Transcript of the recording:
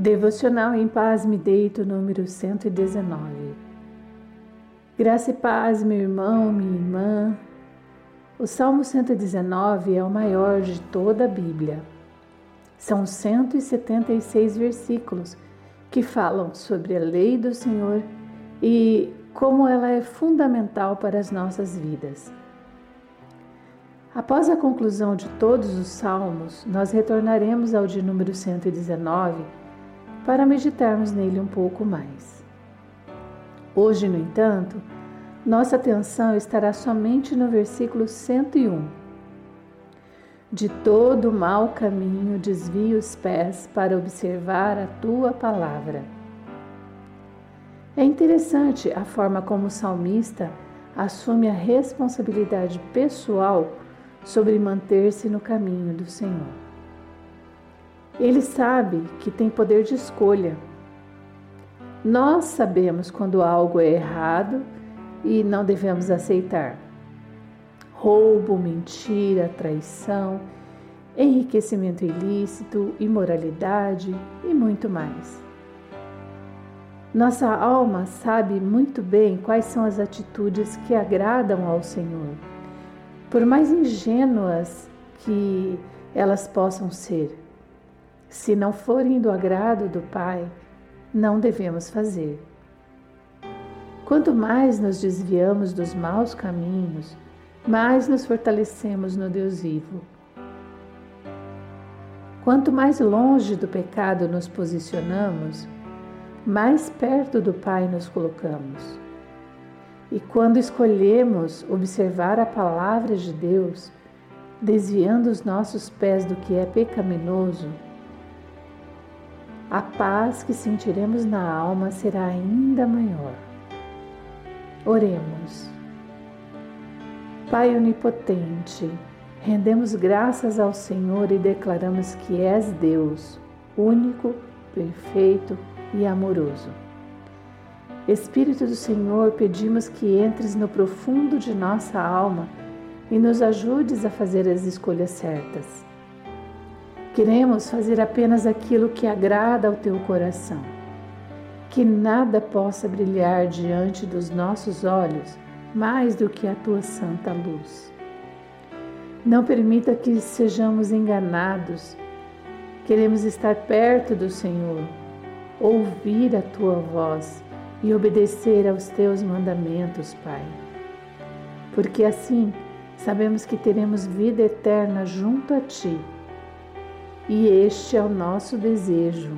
Devocional em Paz Me Deito, número 119. Graça e paz, meu irmão, minha irmã. O Salmo 119 é o maior de toda a Bíblia. São 176 versículos que falam sobre a lei do Senhor e como ela é fundamental para as nossas vidas. Após a conclusão de todos os salmos, nós retornaremos ao de número 119 para meditarmos nele um pouco mais. Hoje, no entanto, nossa atenção estará somente no versículo 101. De todo mau caminho desvia os pés para observar a tua palavra. É interessante a forma como o salmista assume a responsabilidade pessoal sobre manter-se no caminho do Senhor. Ele sabe que tem poder de escolha. Nós sabemos quando algo é errado e não devemos aceitar. Roubo, mentira, traição, enriquecimento ilícito, imoralidade e muito mais. Nossa alma sabe muito bem quais são as atitudes que agradam ao Senhor, por mais ingênuas que elas possam ser. Se não forem do agrado do Pai, não devemos fazer. Quanto mais nos desviamos dos maus caminhos, mais nos fortalecemos no Deus vivo. Quanto mais longe do pecado nos posicionamos, mais perto do Pai nos colocamos. E quando escolhemos observar a palavra de Deus, desviando os nossos pés do que é pecaminoso, a paz que sentiremos na alma será ainda maior. Oremos. Pai onipotente, rendemos graças ao Senhor e declaramos que és Deus, único, perfeito e amoroso. Espírito do Senhor, pedimos que entres no profundo de nossa alma e nos ajudes a fazer as escolhas certas Queremos fazer apenas aquilo que agrada ao teu coração. Que nada possa brilhar diante dos nossos olhos mais do que a tua santa luz. Não permita que sejamos enganados. Queremos estar perto do Senhor, ouvir a tua voz e obedecer aos teus mandamentos, Pai. Porque assim sabemos que teremos vida eterna junto a ti e este é o nosso desejo